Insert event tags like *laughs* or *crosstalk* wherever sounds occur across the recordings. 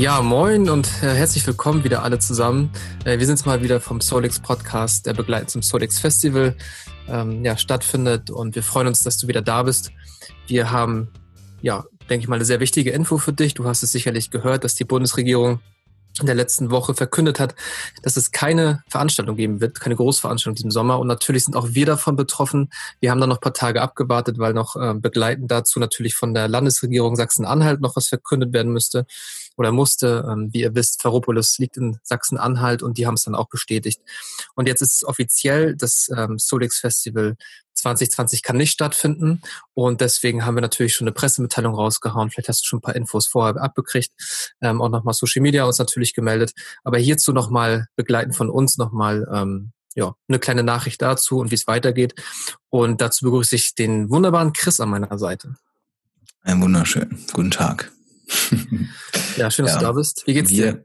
Ja, moin und äh, herzlich willkommen wieder alle zusammen. Äh, wir sind mal wieder vom Solix Podcast, der begleitend zum Solix Festival ähm, ja, stattfindet und wir freuen uns, dass du wieder da bist. Wir haben, ja, denke ich mal, eine sehr wichtige Info für dich. Du hast es sicherlich gehört, dass die Bundesregierung in der letzten Woche verkündet hat, dass es keine Veranstaltung geben wird, keine Großveranstaltung diesem Sommer. Und natürlich sind auch wir davon betroffen. Wir haben dann noch ein paar Tage abgewartet, weil noch äh, begleitend dazu natürlich von der Landesregierung Sachsen-Anhalt noch was verkündet werden müsste oder musste. Ähm, wie ihr wisst, Ferropolis liegt in Sachsen-Anhalt und die haben es dann auch bestätigt. Und jetzt ist es offiziell, das ähm, Solix Festival 2020 kann nicht stattfinden und deswegen haben wir natürlich schon eine Pressemitteilung rausgehauen. Vielleicht hast du schon ein paar Infos vorher abgekriegt, ähm, auch nochmal Social Media uns natürlich gemeldet. Aber hierzu nochmal begleiten von uns nochmal ähm, ja, eine kleine Nachricht dazu und wie es weitergeht. Und dazu begrüße ich den wunderbaren Chris an meiner Seite. Ein wunderschön. Guten Tag. Ja, schön, dass ja, du da bist. Wie geht's dir?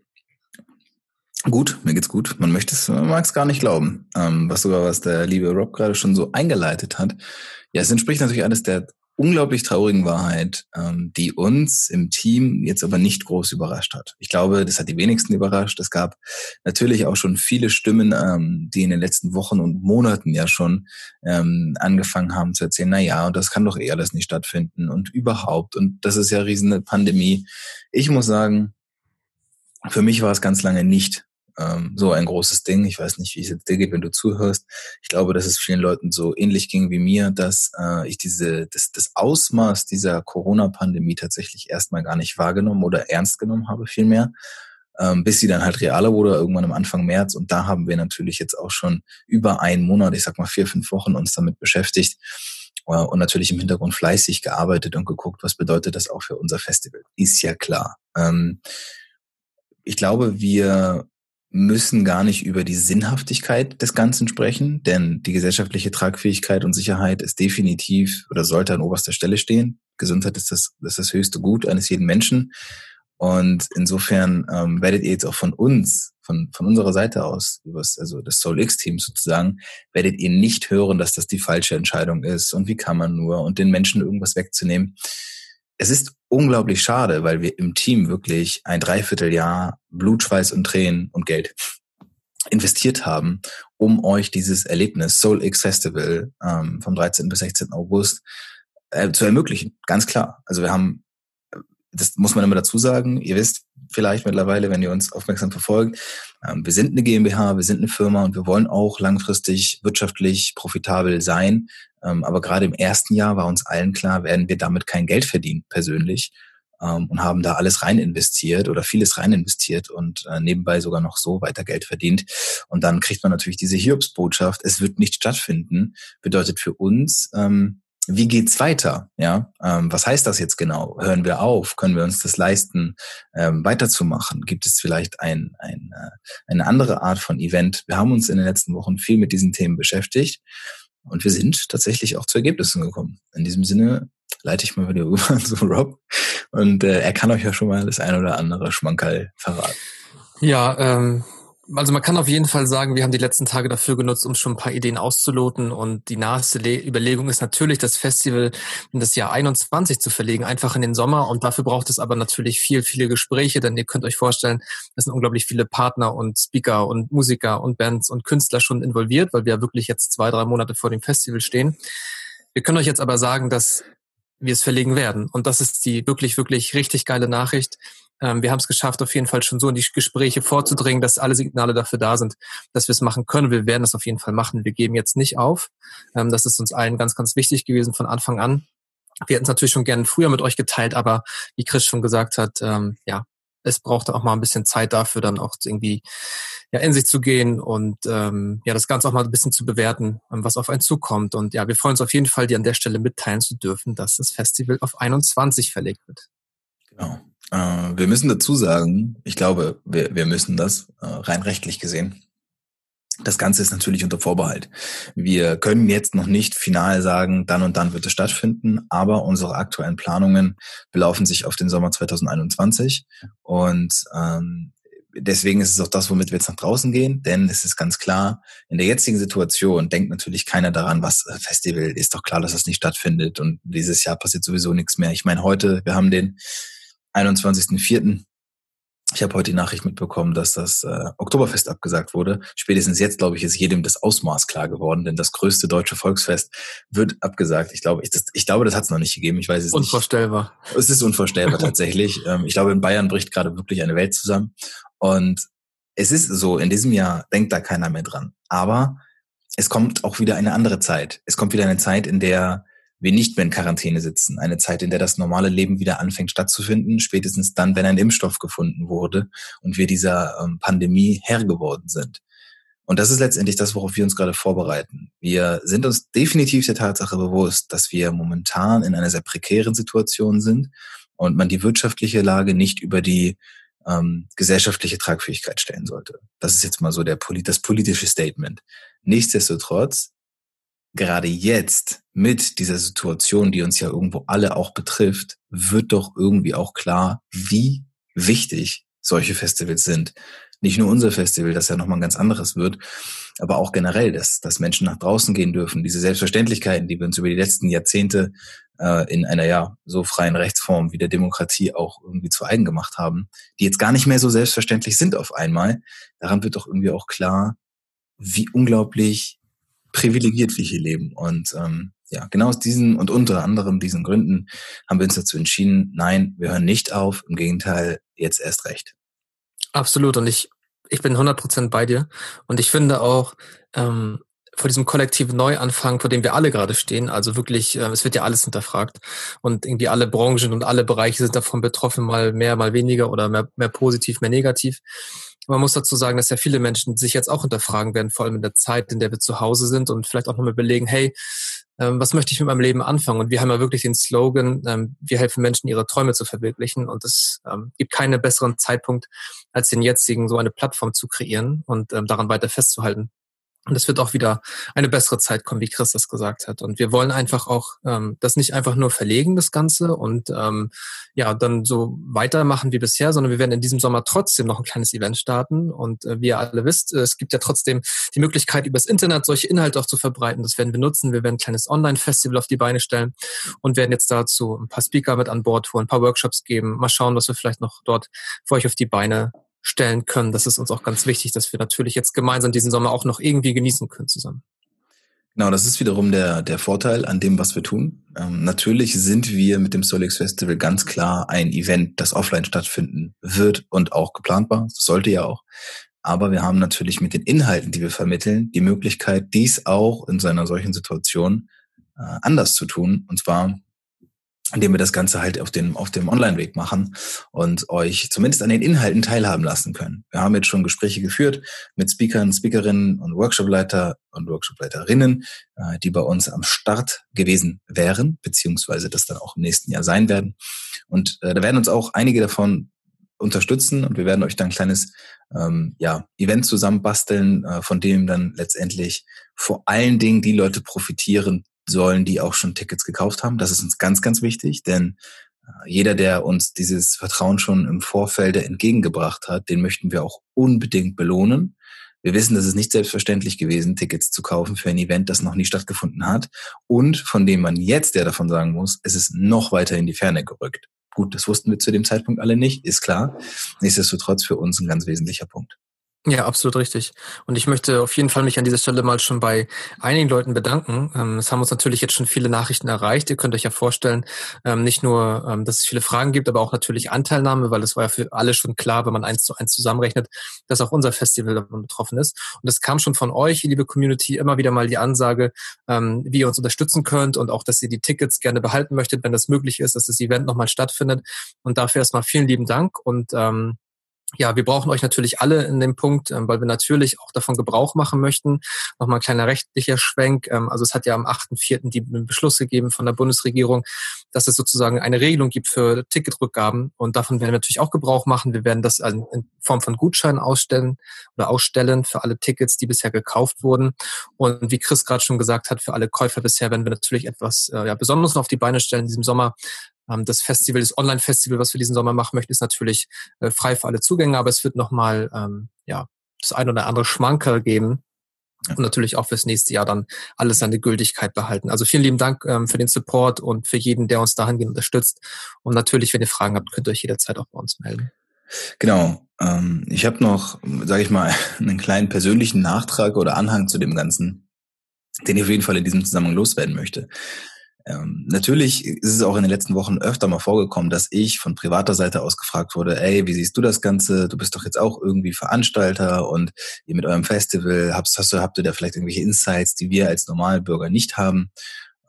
Gut, mir geht's gut. Man möchte es, man mag es gar nicht glauben. Ähm, was sogar, was der liebe Rob gerade schon so eingeleitet hat. Ja, es entspricht natürlich alles der unglaublich traurigen Wahrheit, ähm, die uns im Team jetzt aber nicht groß überrascht hat. Ich glaube, das hat die wenigsten überrascht. Es gab natürlich auch schon viele Stimmen, ähm, die in den letzten Wochen und Monaten ja schon ähm, angefangen haben zu erzählen, na ja, und das kann doch eh alles nicht stattfinden und überhaupt und das ist ja riesige Pandemie. Ich muss sagen, für mich war es ganz lange nicht ähm, so ein großes Ding. Ich weiß nicht, wie es jetzt dir geht, wenn du zuhörst. Ich glaube, dass es vielen Leuten so ähnlich ging wie mir, dass äh, ich diese, das, das Ausmaß dieser Corona-Pandemie tatsächlich erstmal gar nicht wahrgenommen oder ernst genommen habe, vielmehr. Ähm, bis sie dann halt realer wurde, irgendwann am Anfang März. Und da haben wir natürlich jetzt auch schon über einen Monat, ich sag mal vier, fünf Wochen uns damit beschäftigt äh, und natürlich im Hintergrund fleißig gearbeitet und geguckt, was bedeutet das auch für unser Festival. Ist ja klar. Ähm, ich glaube, wir müssen gar nicht über die Sinnhaftigkeit des Ganzen sprechen, denn die gesellschaftliche Tragfähigkeit und Sicherheit ist definitiv oder sollte an oberster Stelle stehen. Gesundheit ist das, ist das höchste Gut eines jeden Menschen. Und insofern ähm, werdet ihr jetzt auch von uns, von, von unserer Seite aus, also das Soul X-Team sozusagen, werdet ihr nicht hören, dass das die falsche Entscheidung ist und wie kann man nur und den Menschen irgendwas wegzunehmen es ist unglaublich schade, weil wir im Team wirklich ein Dreivierteljahr Blut, Schweiß und Tränen und Geld investiert haben, um euch dieses Erlebnis Soul X Festival ähm, vom 13. bis 16. August äh, zu ermöglichen. Ganz klar. Also wir haben das muss man immer dazu sagen. Ihr wisst vielleicht mittlerweile, wenn ihr uns aufmerksam verfolgt, ähm, wir sind eine GmbH, wir sind eine Firma und wir wollen auch langfristig wirtschaftlich profitabel sein. Ähm, aber gerade im ersten Jahr war uns allen klar, werden wir damit kein Geld verdienen, persönlich. Ähm, und haben da alles rein investiert oder vieles rein investiert und äh, nebenbei sogar noch so weiter Geld verdient. Und dann kriegt man natürlich diese Hiobsbotschaft, es wird nicht stattfinden, bedeutet für uns, wie geht's weiter? Ja, ähm, was heißt das jetzt genau? Hören wir auf? Können wir uns das leisten, ähm, weiterzumachen? Gibt es vielleicht ein, ein, äh, eine andere Art von Event? Wir haben uns in den letzten Wochen viel mit diesen Themen beschäftigt und wir sind tatsächlich auch zu Ergebnissen gekommen. In diesem Sinne leite ich mal wieder *laughs* rüber zu Rob und äh, er kann euch ja schon mal das ein oder andere Schmankerl verraten. Ja, ähm, also man kann auf jeden Fall sagen, wir haben die letzten Tage dafür genutzt, um schon ein paar Ideen auszuloten. Und die Le Überlegung ist natürlich, das Festival in das Jahr 21 zu verlegen, einfach in den Sommer. Und dafür braucht es aber natürlich viel, viele Gespräche, denn ihr könnt euch vorstellen, es sind unglaublich viele Partner und Speaker und Musiker und Bands und Künstler schon involviert, weil wir wirklich jetzt zwei, drei Monate vor dem Festival stehen. Wir können euch jetzt aber sagen, dass wir es verlegen werden. Und das ist die wirklich, wirklich richtig geile Nachricht. Ähm, wir haben es geschafft, auf jeden Fall schon so in die Gespräche vorzudringen, dass alle Signale dafür da sind, dass wir es machen können. Wir werden es auf jeden Fall machen. Wir geben jetzt nicht auf. Ähm, das ist uns allen ganz, ganz wichtig gewesen von Anfang an. Wir hätten es natürlich schon gerne früher mit euch geteilt, aber wie Chris schon gesagt hat, ähm, ja, es brauchte auch mal ein bisschen Zeit dafür, dann auch irgendwie ja, in sich zu gehen und ähm, ja, das Ganze auch mal ein bisschen zu bewerten, ähm, was auf einen zukommt. Und ja, wir freuen uns auf jeden Fall, dir an der Stelle mitteilen zu dürfen, dass das Festival auf 21 verlegt wird. Genau. Äh, wir müssen dazu sagen, ich glaube, wir, wir müssen das äh, rein rechtlich gesehen. Das Ganze ist natürlich unter Vorbehalt. Wir können jetzt noch nicht final sagen, dann und dann wird es stattfinden, aber unsere aktuellen Planungen belaufen sich auf den Sommer 2021 und ähm, deswegen ist es auch das, womit wir jetzt nach draußen gehen, denn es ist ganz klar, in der jetzigen Situation denkt natürlich keiner daran, was äh, Festival ist doch klar, dass das nicht stattfindet und dieses Jahr passiert sowieso nichts mehr. Ich meine, heute, wir haben den 21.04. Ich habe heute die Nachricht mitbekommen, dass das äh, Oktoberfest abgesagt wurde. Spätestens jetzt, glaube ich, ist jedem das Ausmaß klar geworden, denn das größte deutsche Volksfest wird abgesagt. Ich glaube, ich, das, ich glaube, das hat es noch nicht gegeben. Ich weiß es unvorstellbar. nicht. Unvorstellbar. Es ist unvorstellbar *laughs* tatsächlich. Ähm, ich glaube, in Bayern bricht gerade wirklich eine Welt zusammen. Und es ist so, in diesem Jahr denkt da keiner mehr dran. Aber es kommt auch wieder eine andere Zeit. Es kommt wieder eine Zeit, in der wir nicht mehr in Quarantäne sitzen. Eine Zeit, in der das normale Leben wieder anfängt stattzufinden, spätestens dann, wenn ein Impfstoff gefunden wurde und wir dieser ähm, Pandemie Herr geworden sind. Und das ist letztendlich das, worauf wir uns gerade vorbereiten. Wir sind uns definitiv der Tatsache bewusst, dass wir momentan in einer sehr prekären Situation sind und man die wirtschaftliche Lage nicht über die ähm, gesellschaftliche Tragfähigkeit stellen sollte. Das ist jetzt mal so der, das politische Statement. Nichtsdestotrotz gerade jetzt mit dieser Situation, die uns ja irgendwo alle auch betrifft, wird doch irgendwie auch klar, wie wichtig solche Festivals sind. Nicht nur unser Festival, das ja nochmal ein ganz anderes wird, aber auch generell, dass, dass Menschen nach draußen gehen dürfen. Diese Selbstverständlichkeiten, die wir uns über die letzten Jahrzehnte äh, in einer ja so freien Rechtsform wie der Demokratie auch irgendwie zu eigen gemacht haben, die jetzt gar nicht mehr so selbstverständlich sind auf einmal. Daran wird doch irgendwie auch klar, wie unglaublich privilegiert wir hier leben. Und ähm, ja, genau aus diesen und unter anderem diesen Gründen haben wir uns dazu entschieden, nein, wir hören nicht auf, im Gegenteil, jetzt erst recht. Absolut. Und ich, ich bin 100% bei dir. Und ich finde auch, ähm, vor diesem kollektiven Neuanfang, vor dem wir alle gerade stehen, also wirklich, äh, es wird ja alles hinterfragt und irgendwie alle Branchen und alle Bereiche sind davon betroffen, mal mehr, mal weniger oder mehr, mehr positiv, mehr negativ. Man muss dazu sagen, dass ja viele Menschen sich jetzt auch hinterfragen werden, vor allem in der Zeit, in der wir zu Hause sind und vielleicht auch nochmal überlegen, hey, ähm, was möchte ich mit meinem Leben anfangen? Und wir haben ja wirklich den Slogan, ähm, wir helfen Menschen, ihre Träume zu verwirklichen. Und es ähm, gibt keinen besseren Zeitpunkt, als den jetzigen, so eine Plattform zu kreieren und daran weiter festzuhalten. Und es wird auch wieder eine bessere Zeit kommen, wie Chris das gesagt hat. Und wir wollen einfach auch ähm, das nicht einfach nur verlegen, das Ganze, und ähm, ja, dann so weitermachen wie bisher, sondern wir werden in diesem Sommer trotzdem noch ein kleines Event starten. Und äh, wie ihr alle wisst, äh, es gibt ja trotzdem die Möglichkeit, übers Internet solche Inhalte auch zu verbreiten. Das werden wir nutzen. Wir werden ein kleines Online-Festival auf die Beine stellen und werden jetzt dazu ein paar Speaker mit an Bord holen, ein paar Workshops geben. Mal schauen, was wir vielleicht noch dort für euch auf die Beine stellen können. Das ist uns auch ganz wichtig, dass wir natürlich jetzt gemeinsam diesen Sommer auch noch irgendwie genießen können zusammen. Genau, das ist wiederum der, der Vorteil an dem, was wir tun. Ähm, natürlich sind wir mit dem Solix Festival ganz klar ein Event, das offline stattfinden wird und auch geplant war. Das sollte ja auch. Aber wir haben natürlich mit den Inhalten, die wir vermitteln, die Möglichkeit, dies auch in seiner solchen Situation äh, anders zu tun. Und zwar indem wir das Ganze halt auf dem, auf dem Online-Weg machen und euch zumindest an den Inhalten teilhaben lassen können. Wir haben jetzt schon Gespräche geführt mit Speakern, Speakerinnen und Workshopleiter und Workshopleiterinnen, äh, die bei uns am Start gewesen wären, beziehungsweise das dann auch im nächsten Jahr sein werden. Und äh, da werden uns auch einige davon unterstützen und wir werden euch dann ein kleines ähm, ja, Event zusammenbasteln, äh, von dem dann letztendlich vor allen Dingen die Leute profitieren, sollen, die auch schon Tickets gekauft haben. Das ist uns ganz, ganz wichtig, denn äh, jeder, der uns dieses Vertrauen schon im Vorfeld entgegengebracht hat, den möchten wir auch unbedingt belohnen. Wir wissen, dass es nicht selbstverständlich gewesen, Tickets zu kaufen für ein Event, das noch nie stattgefunden hat und von dem man jetzt der davon sagen muss, es ist noch weiter in die Ferne gerückt. Gut, das wussten wir zu dem Zeitpunkt alle nicht, ist klar. Nichtsdestotrotz für uns ein ganz wesentlicher Punkt. Ja, absolut richtig. Und ich möchte auf jeden Fall mich an dieser Stelle mal schon bei einigen Leuten bedanken. Ähm, es haben uns natürlich jetzt schon viele Nachrichten erreicht. Ihr könnt euch ja vorstellen, ähm, nicht nur, ähm, dass es viele Fragen gibt, aber auch natürlich Anteilnahme, weil es war ja für alle schon klar, wenn man eins zu eins zusammenrechnet, dass auch unser Festival davon betroffen ist. Und es kam schon von euch, liebe Community, immer wieder mal die Ansage, wie ihr uns unterstützen könnt und auch, dass ihr die Tickets gerne behalten möchtet, wenn das möglich ist, dass das Event nochmal stattfindet. Und dafür erstmal vielen lieben Dank und ja, wir brauchen euch natürlich alle in dem Punkt, ähm, weil wir natürlich auch davon Gebrauch machen möchten. Nochmal ein kleiner rechtlicher Schwenk. Ähm, also es hat ja am 8.4. die Beschluss gegeben von der Bundesregierung, dass es sozusagen eine Regelung gibt für Ticketrückgaben und davon werden wir natürlich auch Gebrauch machen. Wir werden das in Form von Gutscheinen ausstellen oder ausstellen für alle Tickets, die bisher gekauft wurden. Und wie Chris gerade schon gesagt hat, für alle Käufer bisher werden wir natürlich etwas äh, ja, Besonderes noch auf die Beine stellen in diesem Sommer. Ähm, das Festival, das Online-Festival, was wir diesen Sommer machen möchten, ist natürlich äh, frei für alle Zugänge, aber es wird nochmal ähm, ja, das ein oder andere Schmankerl geben, und natürlich auch fürs nächste Jahr dann alles seine Gültigkeit behalten. Also vielen lieben Dank ähm, für den Support und für jeden, der uns dahingehend unterstützt. Und natürlich, wenn ihr Fragen habt, könnt ihr euch jederzeit auch bei uns melden. Genau. Ähm, ich habe noch, sage ich mal, *laughs* einen kleinen persönlichen Nachtrag oder Anhang zu dem Ganzen, den ich auf jeden Fall in diesem Zusammenhang loswerden möchte. Ähm, natürlich ist es auch in den letzten Wochen öfter mal vorgekommen, dass ich von privater Seite aus gefragt wurde, ey, wie siehst du das Ganze? Du bist doch jetzt auch irgendwie Veranstalter und ihr mit eurem Festival, habt, hast du, habt ihr da vielleicht irgendwelche Insights, die wir als Normalbürger nicht haben?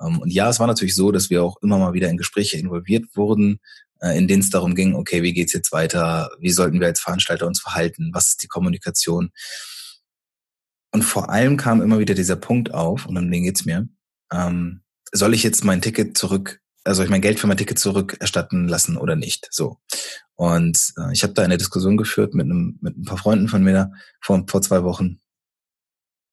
Ähm, und ja, es war natürlich so, dass wir auch immer mal wieder in Gespräche involviert wurden, äh, in denen es darum ging, okay, wie geht's jetzt weiter? Wie sollten wir als Veranstalter uns verhalten? Was ist die Kommunikation? Und vor allem kam immer wieder dieser Punkt auf, und um den geht's mir, ähm, soll ich jetzt mein Ticket zurück, also ich mein Geld für mein Ticket zurückerstatten lassen oder nicht? So. Und äh, ich habe da eine Diskussion geführt mit einem mit ein paar Freunden von mir vor vor zwei Wochen.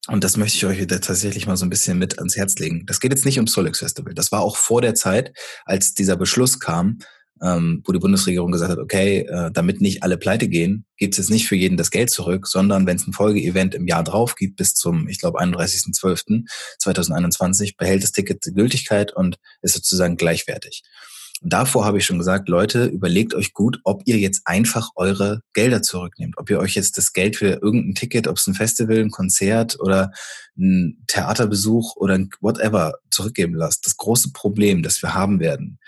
Und das möchte ich euch wieder tatsächlich mal so ein bisschen mit ans Herz legen. Das geht jetzt nicht um Solex Festival. Das war auch vor der Zeit, als dieser Beschluss kam, ähm, wo die Bundesregierung gesagt hat, okay, äh, damit nicht alle pleite gehen, gibt es jetzt nicht für jeden das Geld zurück, sondern wenn es ein Folgeevent im Jahr drauf gibt, bis zum, ich glaube, 31.12.2021, behält das Ticket Gültigkeit und ist sozusagen gleichwertig. Und davor habe ich schon gesagt, Leute, überlegt euch gut, ob ihr jetzt einfach eure Gelder zurücknehmt. Ob ihr euch jetzt das Geld für irgendein Ticket, ob es ein Festival, ein Konzert oder ein Theaterbesuch oder ein whatever zurückgeben lasst. Das große Problem, das wir haben werden,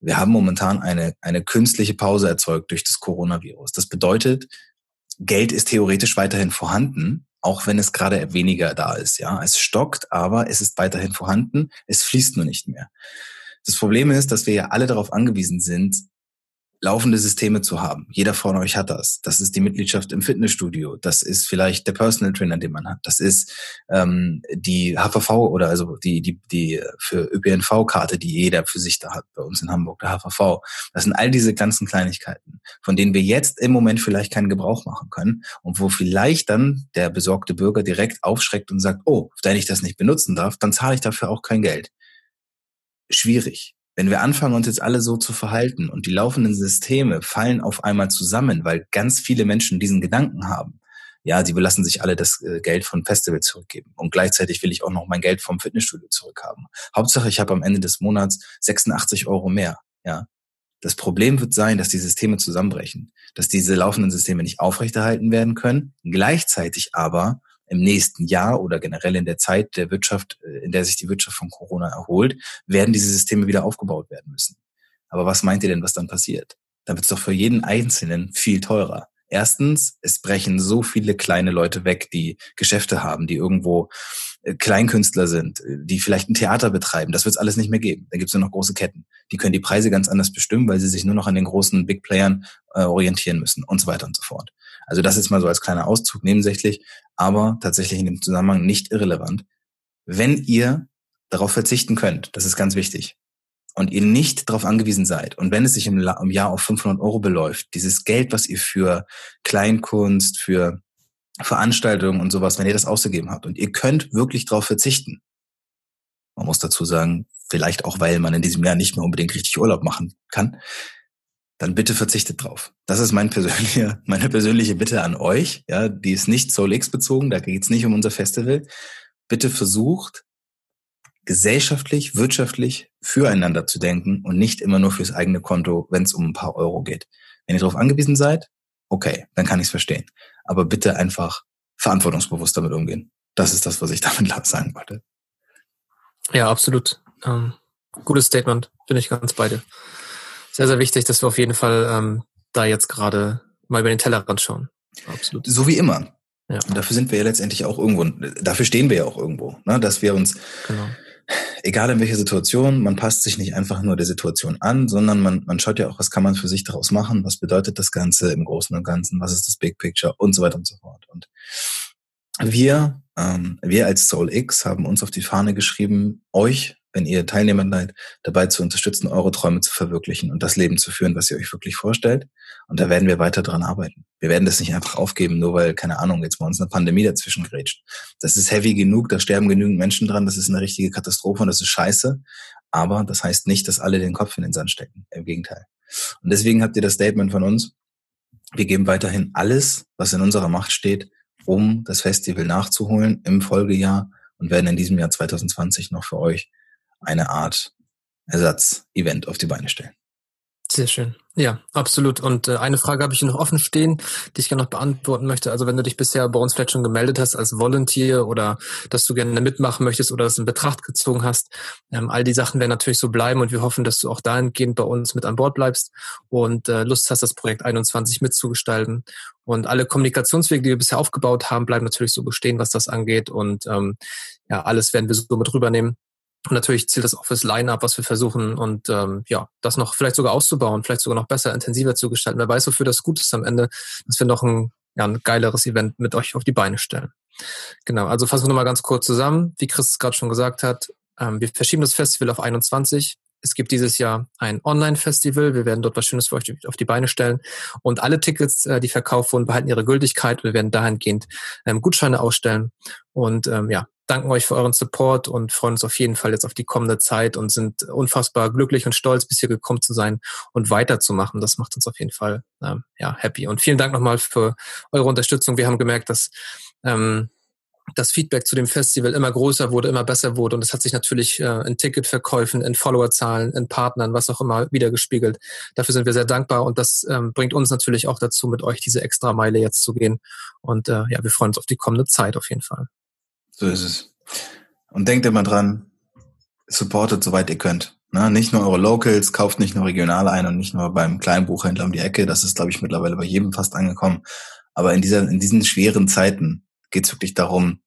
wir haben momentan eine, eine künstliche Pause erzeugt durch das Coronavirus. Das bedeutet, Geld ist theoretisch weiterhin vorhanden, auch wenn es gerade weniger da ist. Ja, es stockt, aber es ist weiterhin vorhanden. Es fließt nur nicht mehr. Das Problem ist, dass wir ja alle darauf angewiesen sind, laufende Systeme zu haben. Jeder von euch hat das. Das ist die Mitgliedschaft im Fitnessstudio. Das ist vielleicht der Personal Trainer, den man hat. Das ist ähm, die HVV oder also die die die für ÖPNV-Karte, die jeder für sich da hat. Bei uns in Hamburg der HVV. Das sind all diese ganzen Kleinigkeiten, von denen wir jetzt im Moment vielleicht keinen Gebrauch machen können und wo vielleicht dann der besorgte Bürger direkt aufschreckt und sagt: Oh, wenn ich das nicht benutzen darf, dann zahle ich dafür auch kein Geld. Schwierig. Wenn wir anfangen, uns jetzt alle so zu verhalten und die laufenden Systeme fallen auf einmal zusammen, weil ganz viele Menschen diesen Gedanken haben, ja, sie belassen sich alle das äh, Geld von Festival zurückgeben und gleichzeitig will ich auch noch mein Geld vom Fitnessstudio zurückhaben. Hauptsache, ich habe am Ende des Monats 86 Euro mehr, ja. Das Problem wird sein, dass die Systeme zusammenbrechen, dass diese laufenden Systeme nicht aufrechterhalten werden können, gleichzeitig aber im nächsten Jahr oder generell in der Zeit der Wirtschaft, äh, in der sich die Wirtschaft von Corona erholt, werden diese Systeme wieder aufgebaut werden müssen. Aber was meint ihr denn, was dann passiert? Dann wird es doch für jeden Einzelnen viel teurer. Erstens, es brechen so viele kleine Leute weg, die Geschäfte haben, die irgendwo äh, Kleinkünstler sind, die vielleicht ein Theater betreiben. Das wird es alles nicht mehr geben. Dann gibt es nur noch große Ketten. Die können die Preise ganz anders bestimmen, weil sie sich nur noch an den großen Big Playern äh, orientieren müssen und so weiter und so fort. Also das ist mal so als kleiner Auszug nebensächlich, aber tatsächlich in dem Zusammenhang nicht irrelevant. Wenn ihr darauf verzichten könnt, das ist ganz wichtig, und ihr nicht darauf angewiesen seid, und wenn es sich im, Jahr auf 500 Euro beläuft, dieses Geld, was ihr für Kleinkunst, für Veranstaltungen und sowas, wenn ihr das ausgegeben habt und ihr könnt wirklich darauf verzichten, man muss dazu sagen, vielleicht auch, weil man in diesem Jahr nicht mehr unbedingt richtig Urlaub machen kann, dann bitte verzichtet drauf. Das ist mein persönliche, *laughs* meine persönliche Bitte an euch. Ja, die ist nicht Soul X bezogen, da geht es nicht um unser Festival. Bitte versucht, gesellschaftlich, wirtschaftlich füreinander zu denken und nicht immer nur fürs eigene Konto, wenn es um ein paar Euro geht. Wenn ihr darauf angewiesen seid, okay, dann kann ich es verstehen. Aber bitte einfach verantwortungsbewusst damit umgehen. Das ist das, was ich *laughs* damit sagen wollte. Ja, absolut. Ähm, gutes Statement, bin ich ganz bei dir sehr, sehr wichtig, dass wir auf jeden Fall ähm, da jetzt gerade mal über den Tellerrand schauen. Absolut. So wie immer. Ja. Und dafür sind wir ja letztendlich auch irgendwo, dafür stehen wir ja auch irgendwo, ne? dass wir uns, genau. egal in welcher Situation, man passt sich nicht einfach nur der Situation an, sondern man, man schaut ja auch, was kann man für sich daraus machen, was bedeutet das Ganze im Großen und Ganzen, was ist das Big Picture und so weiter und so fort. Und wir, ähm, wir als Soul X haben uns auf die Fahne geschrieben, euch wenn ihr Teilnehmer seid, dabei zu unterstützen, eure Träume zu verwirklichen und das Leben zu führen, was ihr euch wirklich vorstellt. Und da werden wir weiter dran arbeiten. Wir werden das nicht einfach aufgeben, nur weil, keine Ahnung, jetzt bei uns eine Pandemie dazwischen grätscht. Das ist heavy genug, da sterben genügend Menschen dran, das ist eine richtige Katastrophe und das ist scheiße. Aber das heißt nicht, dass alle den Kopf in den Sand stecken. Im Gegenteil. Und deswegen habt ihr das Statement von uns. Wir geben weiterhin alles, was in unserer Macht steht, um das Festival nachzuholen im Folgejahr und werden in diesem Jahr 2020 noch für euch eine Art Ersatz-Event auf die Beine stellen. Sehr schön. Ja, absolut. Und äh, eine Frage habe ich noch offen stehen, die ich gerne noch beantworten möchte. Also wenn du dich bisher bei uns vielleicht schon gemeldet hast als Volunteer oder dass du gerne mitmachen möchtest oder das in Betracht gezogen hast, ähm, all die Sachen werden natürlich so bleiben und wir hoffen, dass du auch dahingehend bei uns mit an Bord bleibst und äh, Lust hast, das Projekt 21 mitzugestalten. Und alle Kommunikationswege, die wir bisher aufgebaut haben, bleiben natürlich so bestehen, was das angeht. Und ähm, ja, alles werden wir so mit rübernehmen. Und natürlich zielt das auch fürs Line-Up, was wir versuchen und ähm, ja, das noch vielleicht sogar auszubauen, vielleicht sogar noch besser, intensiver zu gestalten. Wer weiß, wofür das gut ist am Ende, dass wir noch ein, ja, ein geileres Event mit euch auf die Beine stellen. Genau, also fassen wir nochmal ganz kurz zusammen. Wie Chris gerade schon gesagt hat, ähm, wir verschieben das Festival auf 21. Es gibt dieses Jahr ein Online-Festival. Wir werden dort was Schönes für euch auf die Beine stellen. Und alle Tickets, äh, die verkauft wurden, behalten ihre Gültigkeit. Wir werden dahingehend ähm, Gutscheine ausstellen. Und ähm, ja, danken euch für euren Support und freuen uns auf jeden Fall jetzt auf die kommende Zeit und sind unfassbar glücklich und stolz, bis hier gekommen zu sein und weiterzumachen. Das macht uns auf jeden Fall ähm, ja, happy. Und vielen Dank nochmal für eure Unterstützung. Wir haben gemerkt, dass ähm, das Feedback zu dem Festival immer größer wurde, immer besser wurde. Und es hat sich natürlich äh, in Ticketverkäufen, in Followerzahlen, in Partnern, was auch immer, wieder gespiegelt. Dafür sind wir sehr dankbar und das ähm, bringt uns natürlich auch dazu, mit euch diese extra Meile jetzt zu gehen. Und äh, ja, wir freuen uns auf die kommende Zeit auf jeden Fall. So ist es. Und denkt immer dran, supportet soweit ihr könnt. Ne? Nicht nur eure Locals, kauft nicht nur regional ein und nicht nur beim kleinen Buchhändler um die Ecke. Das ist, glaube ich, mittlerweile bei jedem fast angekommen. Aber in, dieser, in diesen schweren Zeiten geht es wirklich darum,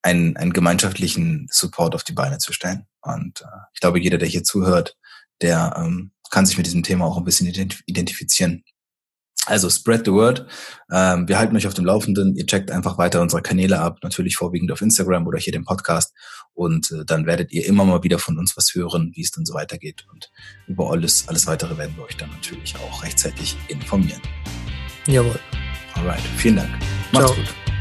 einen, einen gemeinschaftlichen Support auf die Beine zu stellen. Und äh, ich glaube, jeder, der hier zuhört, der ähm, kann sich mit diesem Thema auch ein bisschen identifizieren. Also spread the word. Ähm, wir halten euch auf dem Laufenden. Ihr checkt einfach weiter unsere Kanäle ab, natürlich vorwiegend auf Instagram oder hier den Podcast. Und äh, dann werdet ihr immer mal wieder von uns was hören, wie es dann so weitergeht. Und über alles, alles weitere werden wir euch dann natürlich auch rechtzeitig informieren. Jawohl. Alright, vielen Dank. Macht's Ciao. gut.